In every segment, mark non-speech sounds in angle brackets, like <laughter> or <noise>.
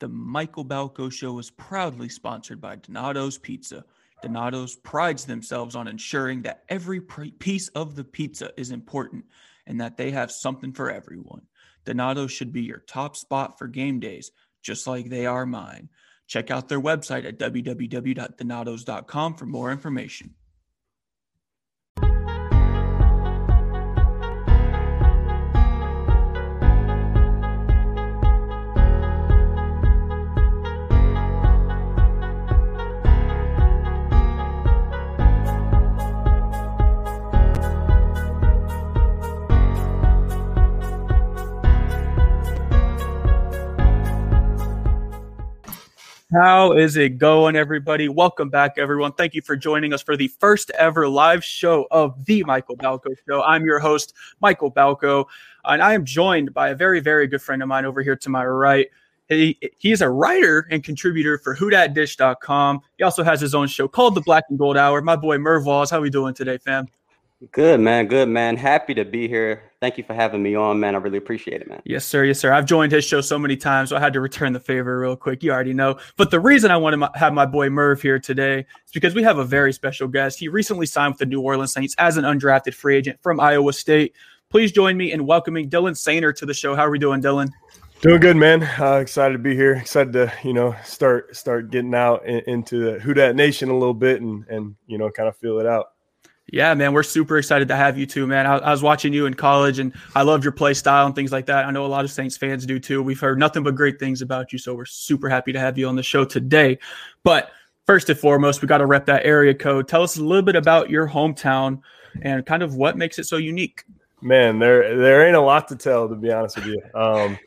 The Michael Balko Show is proudly sponsored by Donato's Pizza. Donato's prides themselves on ensuring that every piece of the pizza is important and that they have something for everyone. Donato's should be your top spot for game days, just like they are mine. Check out their website at www.donatos.com for more information. How is it going, everybody? Welcome back, everyone. Thank you for joining us for the first ever live show of the Michael Balko Show. I'm your host, Michael Balko, and I am joined by a very, very good friend of mine over here to my right. He, he's a writer and contributor for whodatdish.com. He also has his own show called The Black and Gold Hour. My boy Merv Walls, how are we doing today, fam? Good man, good man. Happy to be here. Thank you for having me on, man. I really appreciate it, man. Yes, sir. Yes, sir. I've joined his show so many times, so I had to return the favor real quick. You already know. But the reason I want to have my boy Merv here today is because we have a very special guest. He recently signed with the New Orleans Saints as an undrafted free agent from Iowa State. Please join me in welcoming Dylan Soehner to the show. How are we doing, Dylan? Doing good, man. Uh, excited to be here. Excited to you know start start getting out in, into the Who Dat Nation a little bit and and you know kind of feel it out. Yeah, man, we're super excited to have you too, man. I, I, was watching you in college, and I loved your play style and things like that. I know a lot of Saints fans do too. We've heard nothing but great things about you, so we're super happy to have you on the show today. But first and foremost, we got to rep that area code. Tell us a little bit about your hometown and kind of what makes it so unique. Man, there there ain't a lot to tell, to be honest with you. Um,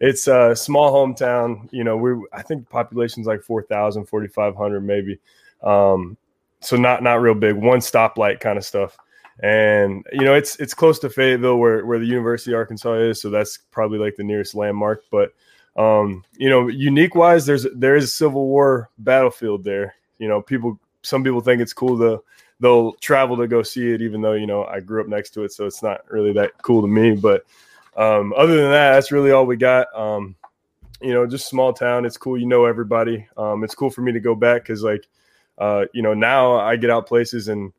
it's a small hometown. You know, we I think population's like 4,000, 4,500 maybe. Um, so not not real big, one stoplight kind of stuff. And you know, it's it's close to Fayetteville, where where the University of Arkansas is, so that's probably like the nearest landmark. But um, you know, unique wise, there's there is a Civil War battlefield there. You know, people some people think it's cool to they'll travel to go see it, even though you know I grew up next to it, so it's not really that cool to me. But um, other than that, that's really all we got. Um, you know, just small town. It's cool. You know everybody. Um, it's cool for me to go back because like uh, you know, now I get out places and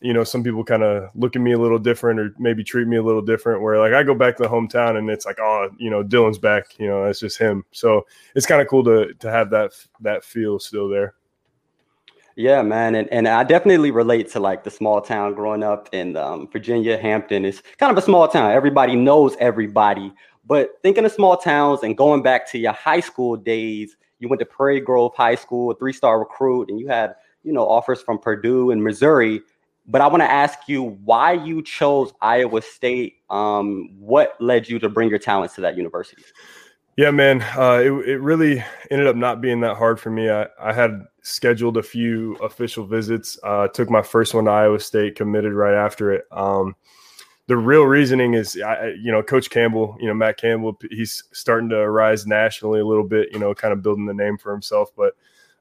you know, some people kind of look at me a little different or maybe treat me a little different. Where like I go back to the hometown and it's like, oh, you know, Dylan's back. You know, that's just him. So it's kind of cool to to have that that feel still there. Yeah, man, and, and I definitely relate to like the small town growing up in um, Virginia. Hampton is kind of a small town. Everybody knows everybody. But thinking of small towns and going back to your high school days, you went to Prairie Grove High School, a three star recruit, and you had you know offers from Purdue and Missouri. But I want to ask you why you chose Iowa State. Um, what led you to bring your talents to that university? Yeah, man, uh, it, it really ended up not being that hard for me. I, I had scheduled a few official visits. Uh, took my first one to Iowa State, committed right after it. Um, the real reasoning is, I, you know, Coach Campbell, you know, Matt Campbell, he's starting to rise nationally a little bit, you know, kind of building the name for himself, but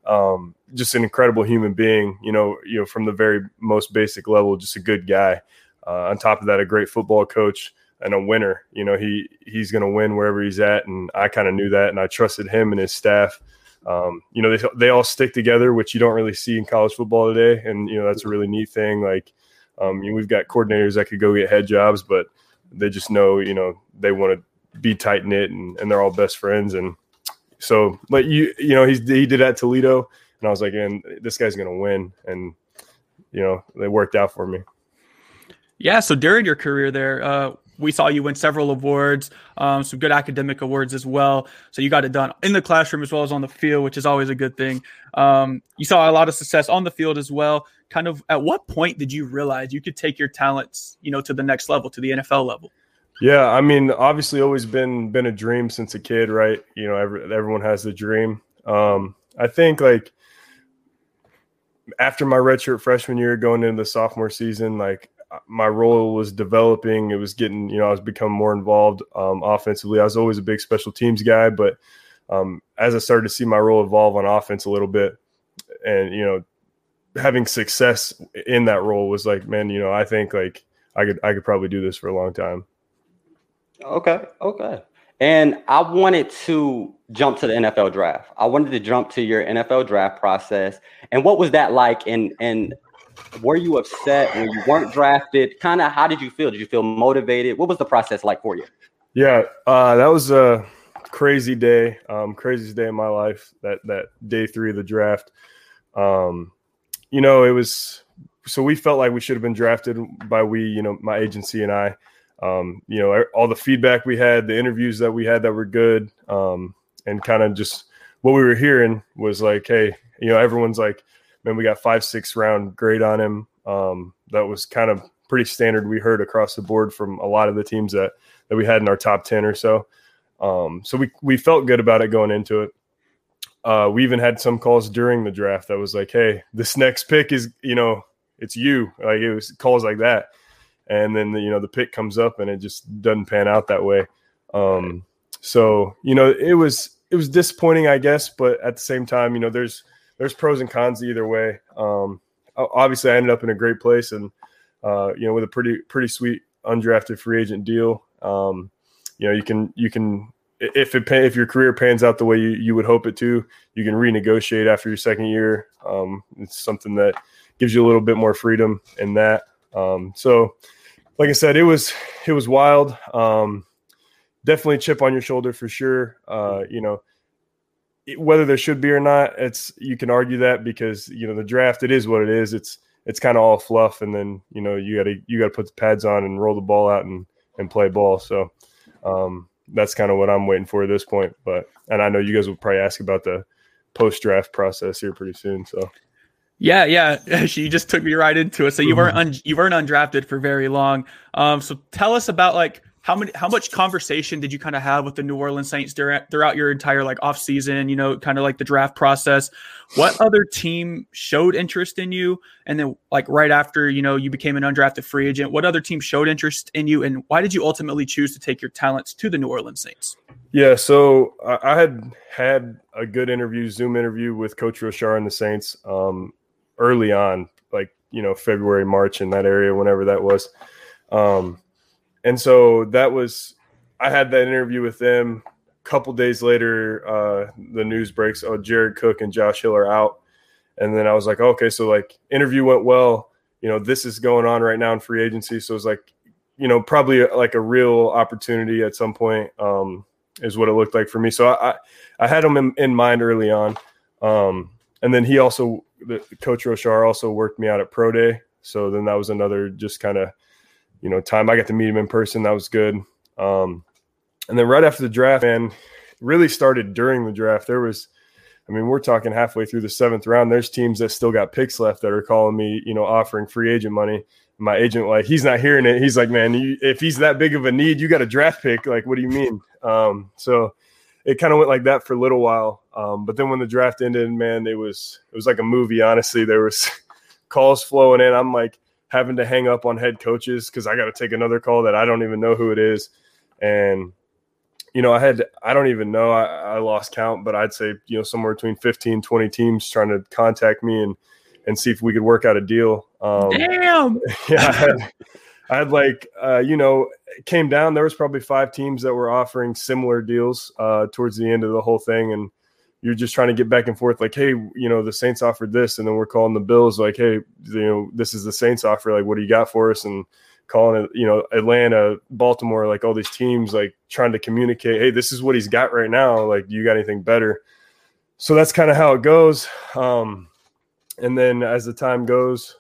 um, just an incredible human being, you know, you know, from the very most basic level, just a good guy. Uh, on top of that, a great football coach and a winner. You know, he he's going to win wherever he's at, and I kind of knew that, and I trusted him and his staff. Um, you know, they they all stick together, which you don't really see in college football today, and you know that's a really neat thing. Like um, you know, we've got coordinators that could go get head jobs, but they just know, you know, they want to be tight knit and, and they're all best friends. And so, but you, you know, he's, he did at Toledo and I was like, and this guy's going to win. And, you know, they worked out for me. Yeah. So during your career there, uh, we saw you win several awards, um, some good academic awards as well. So you got it done in the classroom as well as on the field, which is always a good thing. Um, you saw a lot of success on the field as well kind of at what point did you realize you could take your talents, you know, to the next level, to the NFL level? Yeah, I mean, obviously, always been been a dream since a kid, right? You know, every, everyone has the dream. Um, I think like after my redshirt freshman year, going into the sophomore season, like my role was developing. It was getting, you know, I was becoming more involved um, offensively. I was always a big special teams guy, but um, as I started to see my role evolve on offense a little bit, and you know, having success in that role was like, man, you know, I think like I could I could probably do this for a long time. Okay, okay. And I wanted to jump to the NFL draft. I wanted to jump to your NFL draft process. And what was that like? And and were you upset when you weren't drafted? Kind of how did you feel? Did you feel motivated? What was the process like for you? Yeah, uh, that was a crazy day, um, craziest day of my life. That that day three of the draft. Um, you know, it was so we felt like we should have been drafted by we, you know, my agency and I. Um, you know, all the feedback we had, the interviews that we had that were good, um, and kind of just what we were hearing was like, hey, you know, everyone's like, man, we got five, six round grade on him. Um, that was kind of pretty standard. We heard across the board from a lot of the teams that that we had in our top ten or so. Um, so we we felt good about it going into it. Uh, we even had some calls during the draft that was like, "Hey, this next pick is you know it's you." Like it was calls like that and then the, you know the pick comes up and it just doesn't pan out that way. Um, so you know it was it was disappointing, I guess, but at the same time, you know there's there's pros and cons either way. Um, obviously, I ended up in a great place and uh, you know with a pretty pretty sweet undrafted free agent deal. Um, you know you can you can if it if your career pans out the way you, you would hope it to, you can renegotiate after your second year. Um, it's something that gives you a little bit more freedom in that. Um, so like I said, it was it was wild. Um, definitely chip on your shoulder for sure. Uh, you know, whether there should be or not, it's you can argue that because you know the draft it is what it is. It's it's kind of all fluff, and then you know you got to you got to put the pads on and roll the ball out and and play ball. So um, that's kind of what I'm waiting for at this point. But and I know you guys will probably ask about the post draft process here pretty soon. So yeah, yeah. <laughs> She just took me right into it. So you weren't un- you weren't undrafted for very long. Um, so tell us about like how many how much conversation did you kind of have with the New Orleans Saints during, throughout your entire like off season? You know, kind of like the draft process. What other team showed interest in you? And then like right after you know you became an undrafted free agent, what other team showed interest in you? And why did you ultimately choose to take your talents to the New Orleans Saints? Yeah, so I had had a good interview, Zoom interview with Coach Roushar and the Saints. Um, early on, like you know February, March in that area, whenever that was. Um, and so that was I had that interview with them. A couple days later, uh, the news breaks: oh, Jared Cook and Josh Hill are out. And then I was like, okay, so like interview went well. You know, this is going on right now in free agency, so it's like, you know, probably like a real opportunity at some point. Um, is what it looked like for me. So I, I had him in, in mind early on. Um, and then he also the coach Roushar also worked me out at pro day. So then that was another just kind of, you know, time I got to meet him in person. That was good. Um, and then right after the draft, man, really started during the draft. There was, I mean, we're talking halfway through the seventh round. There's teams that still got picks left that are calling me, you know, offering free agent money. My agent, like, he's not hearing it. He's like, man, you, if he's that big of a need, you got a draft pick. Like, what do you mean? Um, so it kind of went like that for a little while. Um, but then when the draft ended, man, it was it was like a movie. Honestly, there was <laughs> calls flowing in. I'm like having to hang up on head coaches because I got to take another call that I don't even know who it is. And you know, I had I don't even know. I, I lost count, but I'd say you know somewhere between 15, 20 teams trying to contact me and and see if we could work out a deal. Um, Damn. <laughs> Yeah. I had, I had like uh, you know came down. There was probably five teams that were offering similar deals uh, towards the end of the whole thing, and you're just trying to get back and forth. Like, hey, you know, the Saints offered this, and then we're calling the Bills like, hey, you know, this is the Saints offer. Like, what do you got for us? And calling it, you know, Atlanta, Baltimore, like all these teams, like trying to communicate, hey, this is what he's got right now. Like, you got anything better? So that's kind of how it goes. Um, and then as the time goes,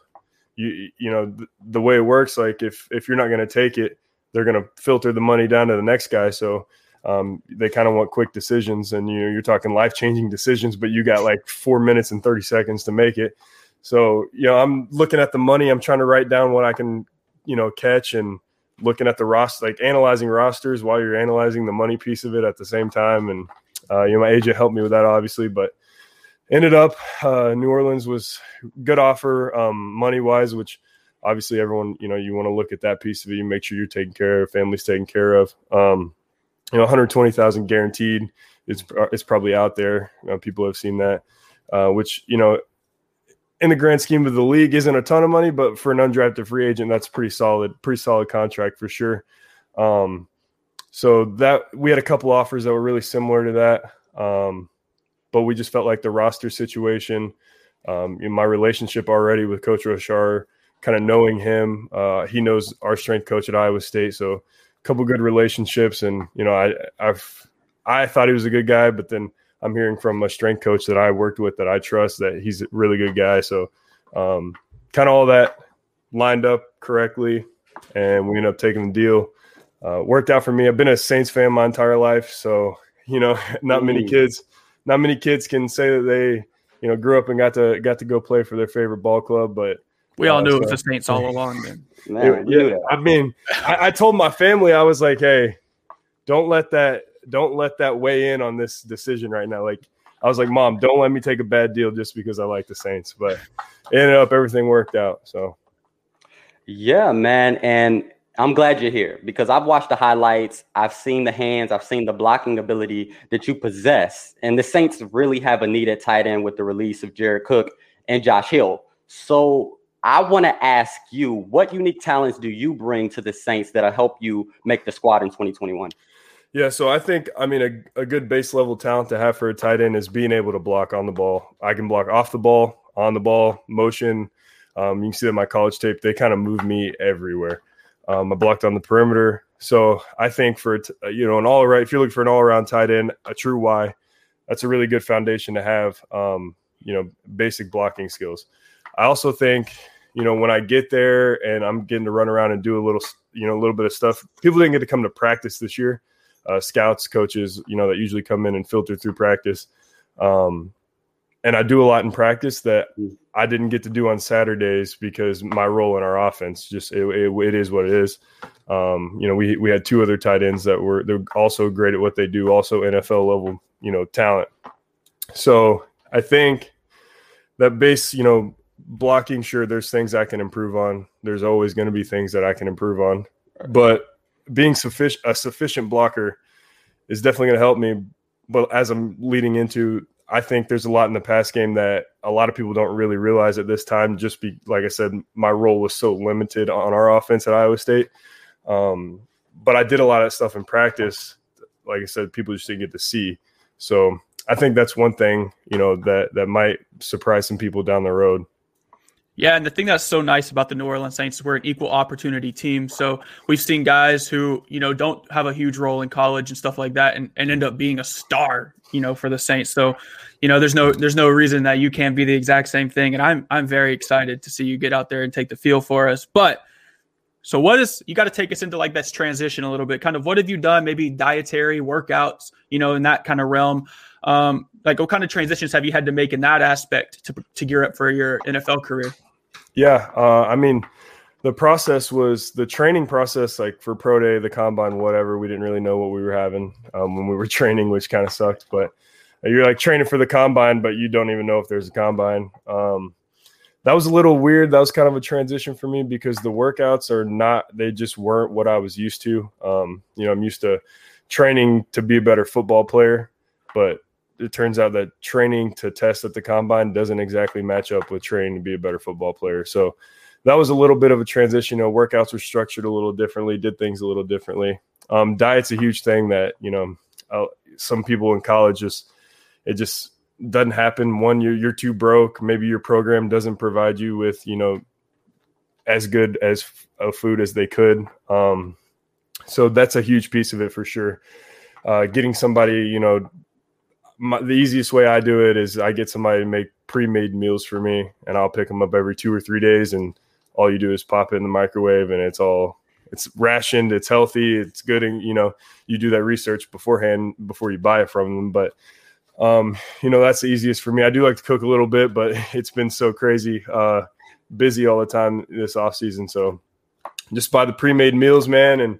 you you know the, the way it works like if if you're not going to take it they're going to filter the money down to the next guy so um, they kind of want quick decisions and you know you're talking life changing decisions but you got like four minutes and 30 seconds to make it so you know i'm looking at the money i'm trying to write down what i can you know catch and looking at the roster like analyzing rosters while you're analyzing the money piece of it at the same time and uh, you know my agent helped me with that obviously but ended up uh, New Orleans was good offer um, money wise, which obviously everyone you know you want to look at that piece of it. You make sure you're taken care of, family's taken care of. Um, you know, 120,000 guaranteed. It's it's probably out there. You know, people have seen that, uh, which you know. In the grand scheme of the league, isn't a ton of money, but for an undrafted free agent, that's pretty solid, pretty solid contract for sure. Um, so that we had a couple offers that were really similar to that. Um, but we just felt like the roster situation, um, in my relationship already with Coach Roushar, kind of knowing him, uh, he knows our strength coach at Iowa State, so couple good relationships. And you know, I I've I thought he was a good guy, but then I'm hearing from a strength coach that I worked with that I trust that he's a really good guy. So, um, kind of all that lined up correctly, and we ended up taking the deal. Uh, worked out for me. I've been a Saints fan my entire life, so you know, <laughs> not many kids, not many kids can say that they, you know, grew up and got to got to go play for their favorite ball club. But we all uh, knew so, it was the Saints all along. Then, Man, yeah, I mean, I, I told my family I was like, hey, don't let that don't let that weigh in on this decision right now. Like I was like, Mom, don't let me take a bad deal just because I like the Saints. But it ended up everything worked out. So yeah, man. And I'm glad you're here because I've watched the highlights. I've seen the hands. I've seen the blocking ability that you possess. And the Saints really have a need at tight end with the release of Jared Cook and Josh Hill. So I want to ask you, what unique talents do you bring to the Saints that'll help you make the squad in 2021? Yeah, so I think I mean a, a good base level talent to have for a tight end is being able to block on the ball. I can block off the ball, on the ball, motion. Um, you can see that my college tape; they kind of move me everywhere. Um, I blocked on the perimeter, so I think for uh, you know an all right. If you're looking for an all around tight end, a true Y, that's a really good foundation to have. Um, you know, basic blocking skills. I also think you know when I get there and I'm getting to run around and do a little you know a little bit of stuff. People didn't get to come to practice this year uh, scouts, coaches, you know, that usually come in and filter through practice. Um, and I do a lot in practice that I didn't get to do on Saturdays because my role in our offense just it, it, it is what it is. Um, you know, we we had two other tight ends that were they're also great at what they do, also NFL level, you know, talent. So I think that base, you know, blocking, sure, there's things I can improve on. There's always going to be things that I can improve on, but being sufficient a sufficient blocker is definitely going to help me. But as I'm leading into, I think there's a lot in the pass game that a lot of people don't really realize at this time. Just be like I said, my role was so limited on our offense at Iowa State. Um, but I did a lot of stuff in practice. Like I said, people just didn't get to see. So I think that's one thing you know that that might surprise some people down the road. Yeah, and the thing that's so nice about the New Orleans Saints is we're an equal opportunity team. So we've seen guys who, you know, don't have a huge role in college and stuff like that and, and end up being a star, you know, for the Saints. So, you know, there's no there's no reason that you can't be the exact same thing. And I'm I'm very excited to see you get out there and take the field for us. But so what is you got to take us into like this transition a little bit. Kind of what have you done? Maybe dietary workouts, you know, in that kind of realm. Um, like what kind of transitions have you had to make in that aspect to to gear up for your NFL career? Yeah, uh, I mean, the process was the training process, like for pro day, the combine, whatever. We didn't really know what we were having um, when we were <laughs> training, which kind of sucked. But you're like training for the combine, but you don't even know if there's a combine. Um, that was a little weird. That was kind of a transition for me because the workouts are not, they just weren't what I was used to. Um, you know, I'm used to training to be a better football player, but it turns out that training to test at the combine doesn't exactly match up with training to be a better football player. So that was a little bit of a transition. You know, workouts were structured a little differently, did things a little differently. Um, diet's a huge thing that you know uh, some people in college just it just doesn't happen. One, you're you're too broke. Maybe your program doesn't provide you with you know as good as a food as they could. Um, so that's a huge piece of it for sure. Uh, getting somebody you know my, the easiest way I do it is I get somebody to make pre-made meals for me, and I'll pick them up every two or three days, and all you do is pop it in the microwave, and it's all it's rationed, it's healthy, it's good, and you know you do that research beforehand before you buy it from them. But um, you know that's the easiest for me. I do like to cook a little bit, but <laughs> it's been so crazy, uh, busy all the time this off season. So just buy the pre-made meals, man, and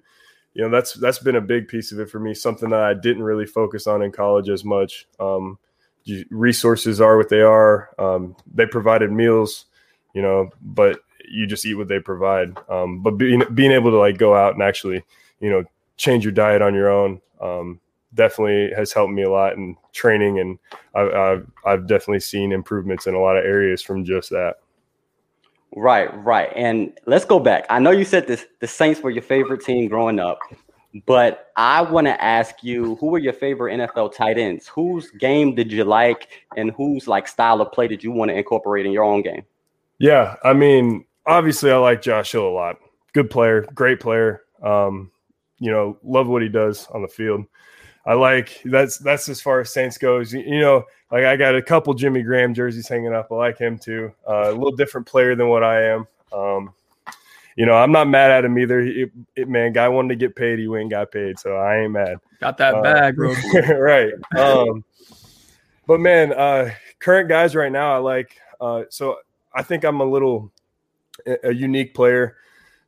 you know that's that's been a big piece of it for me something that i didn't really focus on in college as much. Um, resources are what they are. Um, they provided meals you know but you just eat what they provide. Um, but being, being able to like go out and actually you know change your diet on your own um, definitely has helped me a lot in training. And I've, I've, I've definitely seen improvements in a lot of areas from just that Right, right. And let's go back. I know you said this the Saints were your favorite team growing up, But I want to ask you, who were your favorite NFL tight ends? Whose game did you like, and whose like style of play did you want to incorporate in your own game? Yeah, I mean, obviously, I like Josh Hill a lot. Good player, great player. Um, you know, love what he does on the field. I like that's that's as far as Saints goes. You, you, know, like I got a couple Jimmy Graham jerseys hanging up. I like him too. Uh, a little different player than what I am. Um, you know, I'm not mad at him either. He, it, man, guy wanted to get paid. He went and got paid, so I ain't mad. Got that uh, bag, bro. <laughs> right. Um, but man, uh, current guys right now, I like. Uh, so I think I'm a little a unique player.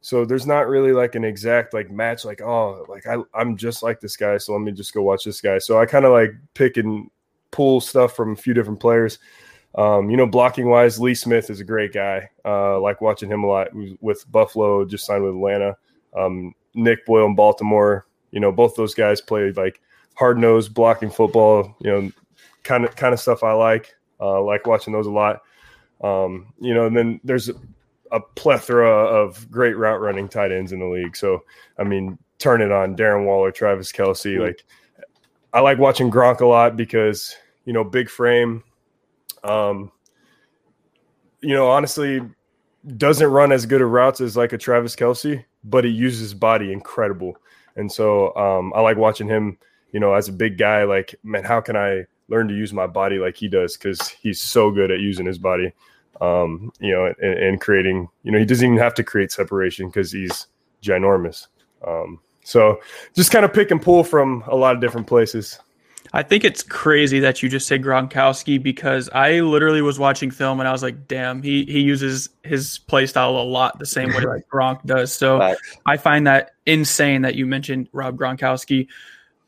So there's not really like an exact like match, like, oh, like I, I'm just like this guy. So let me just go watch this guy. So I kind of like pick and pull stuff from a few different players. Um, you know, blocking wise, Lee Smith is a great guy. Uh, like watching him a lot with Buffalo, just signed with Atlanta. Um, Nick Boyle in Baltimore, you know, both those guys played like hard nosed blocking football, you know, kind of kind of stuff I like. Uh, like watching those a lot. Um, you know, and then there's a plethora of great route running tight ends in the league. So, I mean, turn it on Darren Waller, Travis Kelce. Like, I like watching Gronk a lot because, you know, big frame. Um, you know, honestly, doesn't run as good of routes as like a Travis Kelce, but he uses his body incredible. And so um, I like watching him, you know, as a big guy, like, man, how can I learn to use my body like he does? Because he's so good at using his body um, you know, and, and, creating, you know, he doesn't even have to create separation because he's ginormous. Um, so just kind of pick and pull from a lot of different places. I think it's crazy that you just say Gronkowski because I literally was watching film and I was like, damn, he he uses his play style a lot the same way <laughs> like Gronk does. So right. I find that insane that you mentioned Rob Gronkowski.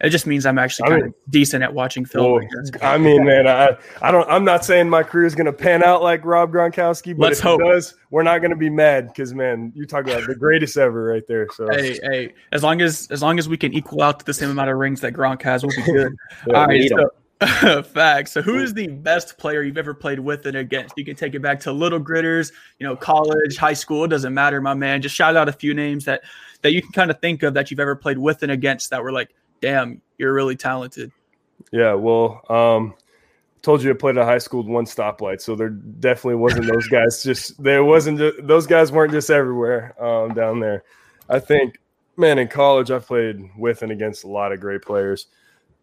It just means I'm actually kind I mean, of decent at watching film. Well, I mean, man, I, I don't. I'm not saying my career is going to pan out like Rob Gronkowski, but Let's if hope. it does, we're not going to be mad because, man, you talk about the greatest ever right there. So, hey, hey, as long as as long as we can equal out to the same amount of rings that Gronk has, we'll be <laughs> good. yeah, All right, so, <laughs> facts. So, who is the best player you've ever played with and against? You can take it back to little gritters, you know, college, high school. It doesn't matter, my man. Just shout out a few names that that you can kind of think of that you've ever played with and against that were like damn, you're really talented. Yeah, well, um, told you I played at high school with one stoplight, so there definitely wasn't those <laughs> guys. Just there wasn't just, those guys weren't just everywhere um, down there. I think, man, in college I played with and against a lot of great players.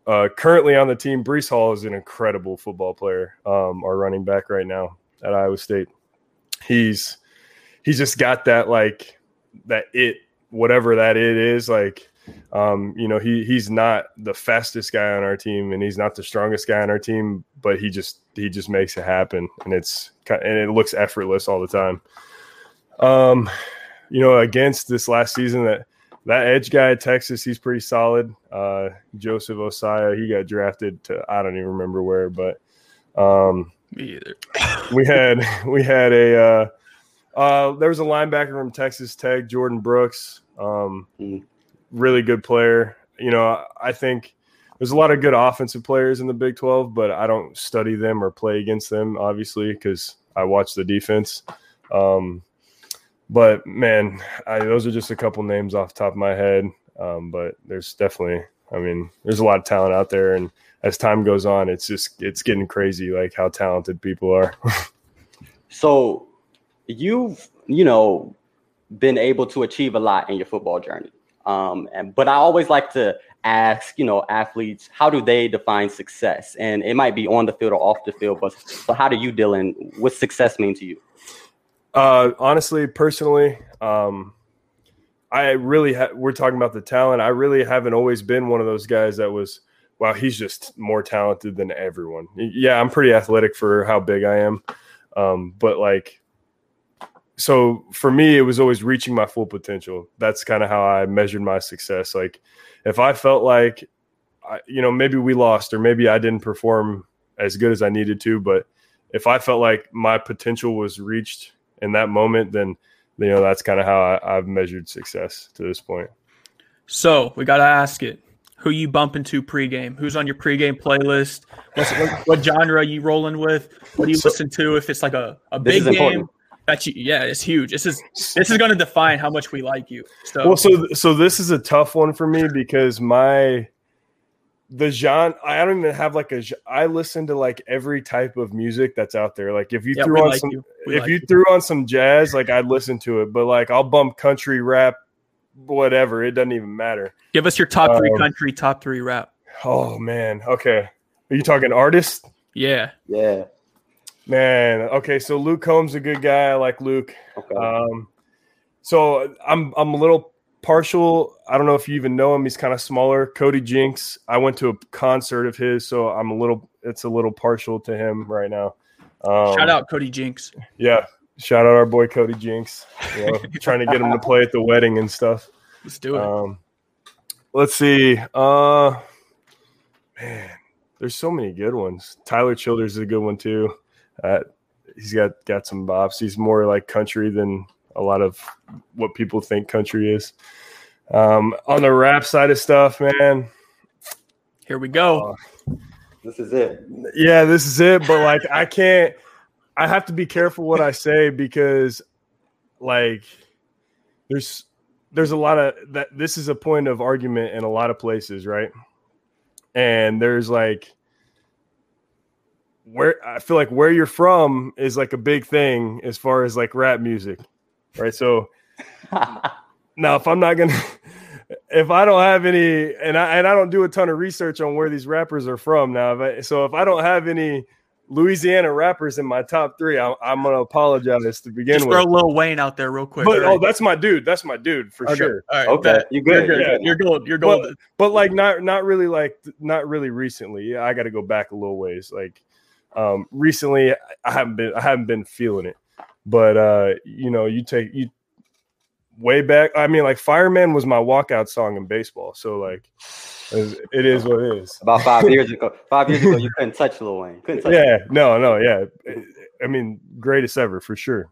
Uh, currently on the team, Breece Hall is an incredible football player. Um, our running back right now at Iowa State. He's he's just got that like that it whatever that it is like um, you know, he he's not the fastest guy on our team, and he's not the strongest guy on our team, but he just he just makes it happen, and it's and it looks effortless all the time. Um, you know, against this last season, that that edge guy at Texas, he's pretty solid. Uh, Joseph Ossai, he got drafted to I don't even remember where, but um, me either. we had we had a uh, uh, there was a linebacker from Texas Tech, Jordan Brooks. Um, mm really good player. You know, I think there's a lot of good offensive players in the Big 12, but I don't study them or play against them, obviously, because I watch the defense. Um, but man, I, those are just a couple names off top of my head. Um, but there's definitely, I mean, there's a lot of talent out there, and as time goes on, it's just it's getting crazy, like how talented people are. <laughs> so, you've you know been able to achieve a lot in your football journey. Um, and, but I always like to ask, you know, athletes, how do they define success? And it might be on the field or off the field, but, but how do you deal in what success mean to you? Uh, honestly, personally, um, I really ha- we're talking about the talent. I really haven't always been one of those guys that was, wow, he's just more talented than everyone. Yeah, I'm pretty athletic for how big I am, um, but like so for me, it was always reaching my full potential. That's kind of how I measured my success. Like if I felt like, I, you know, maybe we lost or maybe I didn't perform as good as I needed to, but if I felt like my potential was reached in that moment, then you know that's kind of how I, have measured success to this point. So we got to ask it: Who you bump into pregame? Who's on your pregame playlist? what, what, genre are you rolling with? What do you so, listen to? If it's like a, a big game, important That's yeah, it's huge. This is this is going to define how much we like you. So well, so so this is a tough one for me because my the genre I don't even have like a I listen to like every type of music that's out there. Like if you yeah, threw on like some you. if like you, you threw on some jazz, like I'd listen to it, but like I'll bump country rap, whatever. It doesn't even matter. Give us your top three um, country, top three rap. Oh man, okay. Are you talking artist? Yeah, yeah. Man, okay. So Luke Combs a good guy. I like Luke. Okay. Um, so I'm I'm a little partial. I don't know if you even know him. He's kind of smaller. Cody Jinks. I went to a concert of his, so I'm a little. It's a little partial to him right now. Um, Shout out Cody Jinks. Yeah. Shout out our boy Cody Jinks. You know, <laughs> trying to get him to play at the wedding and stuff. Let's do it. Um, let's see. Uh, man, there's so many good ones. Tyler Childers is a good one too. Uh, he's got got some bops. He's more like country than a lot of what people think country is. Um, on the rap side of stuff, man. Here we go. Uh, this is it. Yeah, this is it. But like, I can't. I have to be careful what I say because, like, there's there's a lot of that. This is a point of argument in a lot of places, right? And there's like where I feel like where you're from is like a big thing as far as like rap music, right? So <laughs> now, if I'm not gonna, <laughs> if I don't have any, and I and I don't do a ton of research on where these rappers are from now, if I, so if I don't have any Louisiana rappers in my top three, I, am gonna apologize to begin with. Just with. Throw Lil Wayne out there real quick. But, oh, right? Oh, that's my dude. That's my dude for okay. sure. All right, okay, you good? You're, good. Yeah. you're gold. You're gold. But, but like not not really like not really recently. Yeah, I got to go back a little ways. Like um, recently, I haven't been I haven't been feeling it, but uh, you know, you take you way back. I mean, like Fireman was my walkout song in baseball, so like it is what it is. About five years ago, <laughs> five years ago, you couldn't touch Lil Wayne. Couldn't touch yeah, him. no, no, yeah. I mean, greatest ever for sure.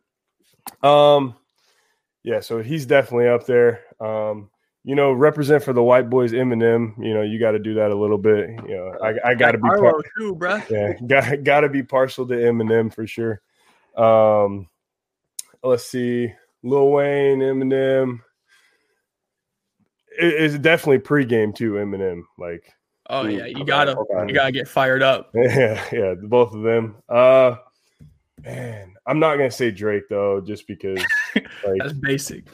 Um, yeah, so he's definitely up there. Um, you know, represent for the white boys, Eminem. You know, you got to do that a little bit. You know, I, I got to be par- too, bro. <laughs> Yeah, got got to be partial to Eminem for sure. Um, let's see, Lil Wayne, Eminem. It, it's definitely pregame too, Eminem. Like, oh yeah, you gotta you gotta get fired up. <laughs> Yeah, yeah, both of them. Uh, man, I'm not gonna say Drake though, just because <laughs> like, that's basic.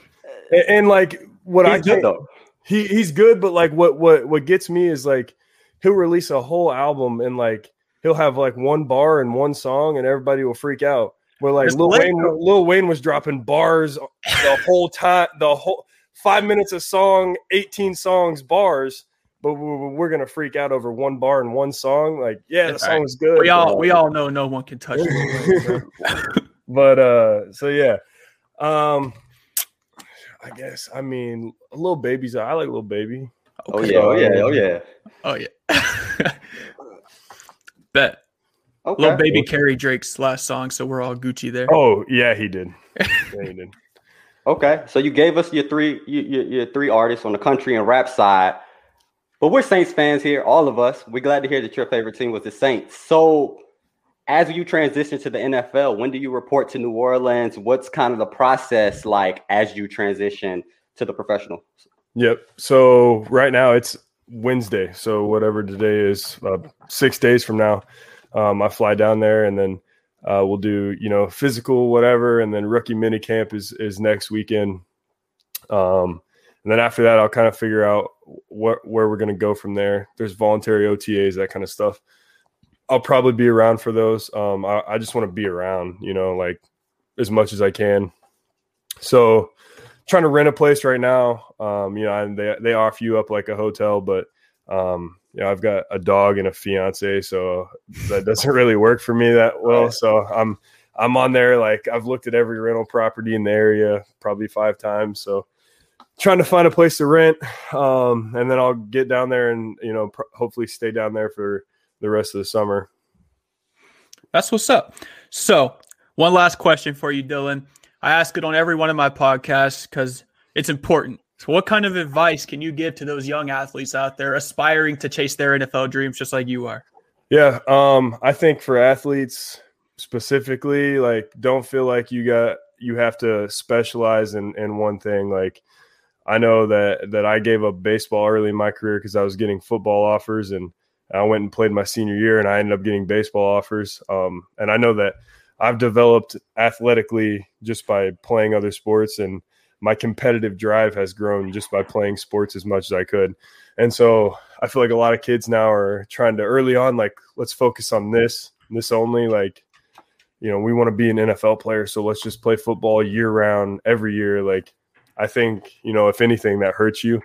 And, and like what he's I good though. He he's good, but like what what what gets me is like he'll release a whole album and like he'll have like one bar and one song and everybody will freak out. Where like Lil Wayne, Lil Wayne was dropping bars the whole time, the whole five minutes a song, 18 songs, bars, but we're gonna freak out over one bar and one song. Like, yeah, the song is good. We all we all know no one can touch <laughs> it. but uh, so yeah. Um, I guess. I mean, a little baby's. I like Lil Baby. Oh, okay. Oh yeah, oh yeah, oh yeah, oh yeah. <laughs> Bet. Okay. Lil Baby carry Drake's last song, so we're all Gucci there. Oh yeah, he did. <laughs> Yeah, he did. okay, so you gave us your three your, your three artists on the country and rap side, but we're Saints fans here, all of us. We're glad to hear that your favorite team was the Saints. So as you transition to the NFL, when do you report to New Orleans? What's kind of the process like as you transition to the professional? Yep. So right now it's Wednesday. So whatever today is, uh, six days from now, um, I fly down there and then uh, we'll do you know physical whatever, and then rookie mini camp is is next weekend. Um, and then after that, I'll kind of figure out what where we're going to go from there. There's voluntary OTAs, that kind of stuff. I'll probably be around for those. Um, I, I just want to be around, you know, like as much as I can. So, trying to rent a place right now. Um, you know, and they they offer you up like a hotel, but um, you know, I've got a dog and a fiance, so that doesn't really work for me that <laughs> well. So I'm I'm on there like I've looked at every rental property in the area probably five times. So trying to find a place to rent, um, and then I'll get down there and you know pr- hopefully stay down there for the rest of the summer. That's what's up. So, one last question for you, Dylan. I ask it on every one of my podcasts because it's important. So, what kind of advice can you give to those young athletes out there aspiring to chase their NFL dreams just like you are? Yeah, um, I think for athletes specifically, like don't feel like you got you have to specialize in in one thing. Like I know that that I gave up baseball early in my career because I was getting football offers, and I went and played my senior year, and I ended up getting baseball offers. Um, and I know that I've developed athletically just by playing other sports, and my competitive drive has grown just by playing sports as much as I could. And so I feel like a lot of kids now are trying to early on, like, let's focus on this, this only. Like, you know, we want to be an NFL player, so let's just play football year round, every year. Like, I think, you know, if anything, that hurts you.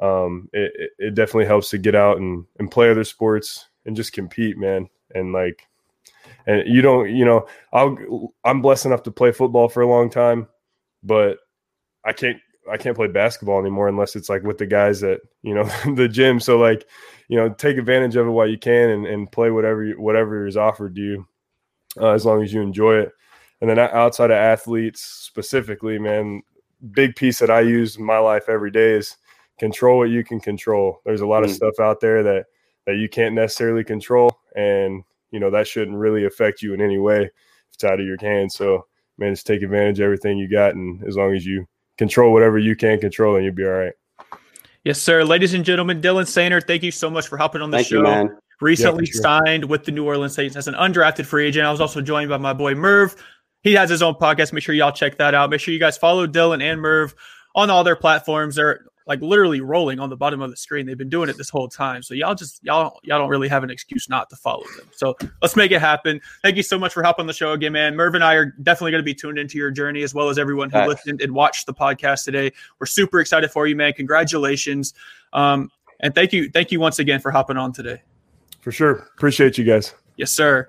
Um, it, it definitely helps to get out and, and play other sports and just compete, man. And like, and you don't, you know, I'll, I'm blessed enough to play football for a long time, but I can't I can't play basketball anymore unless it's like with the guys at you know <laughs> the gym. So like, you know, take advantage of it while you can and, and play whatever whatever is offered to you, uh, as long as you enjoy it. And then outside of athletes specifically, man, big piece that I use in my life every day is control what you can control. There's a lot mm. of stuff out there that that you can't necessarily control, and you know that shouldn't really affect you in any way if it's out of your hands. So man, just take advantage of everything you got, and as long as you control whatever you can control, and you'll be all right. Yes, sir. Ladies and gentlemen, Dylan Soehner, thank you so much for hopping on the thank show. You, man. Recently yeah, sure. signed with the New Orleans Saints as an undrafted free agent. I was also joined by my boy Merv. He has his own podcast. Make sure y'all check that out. Make sure you guys follow Dylan and Merv on all their platforms. They're like literally rolling on the bottom of the screen. They've been doing it this whole time. So y'all just y'all y'all don't really have an excuse not to follow them. So let's make it happen. Thank you so much for helping the show again, man. Merv and I are definitely going to be tuned into your journey as well as everyone who nice. listened and watched the podcast today. We're super excited for you, man. Congratulations. Um, and thank you, thank you once again for hopping on today. For sure. Appreciate you guys. Yes, sir.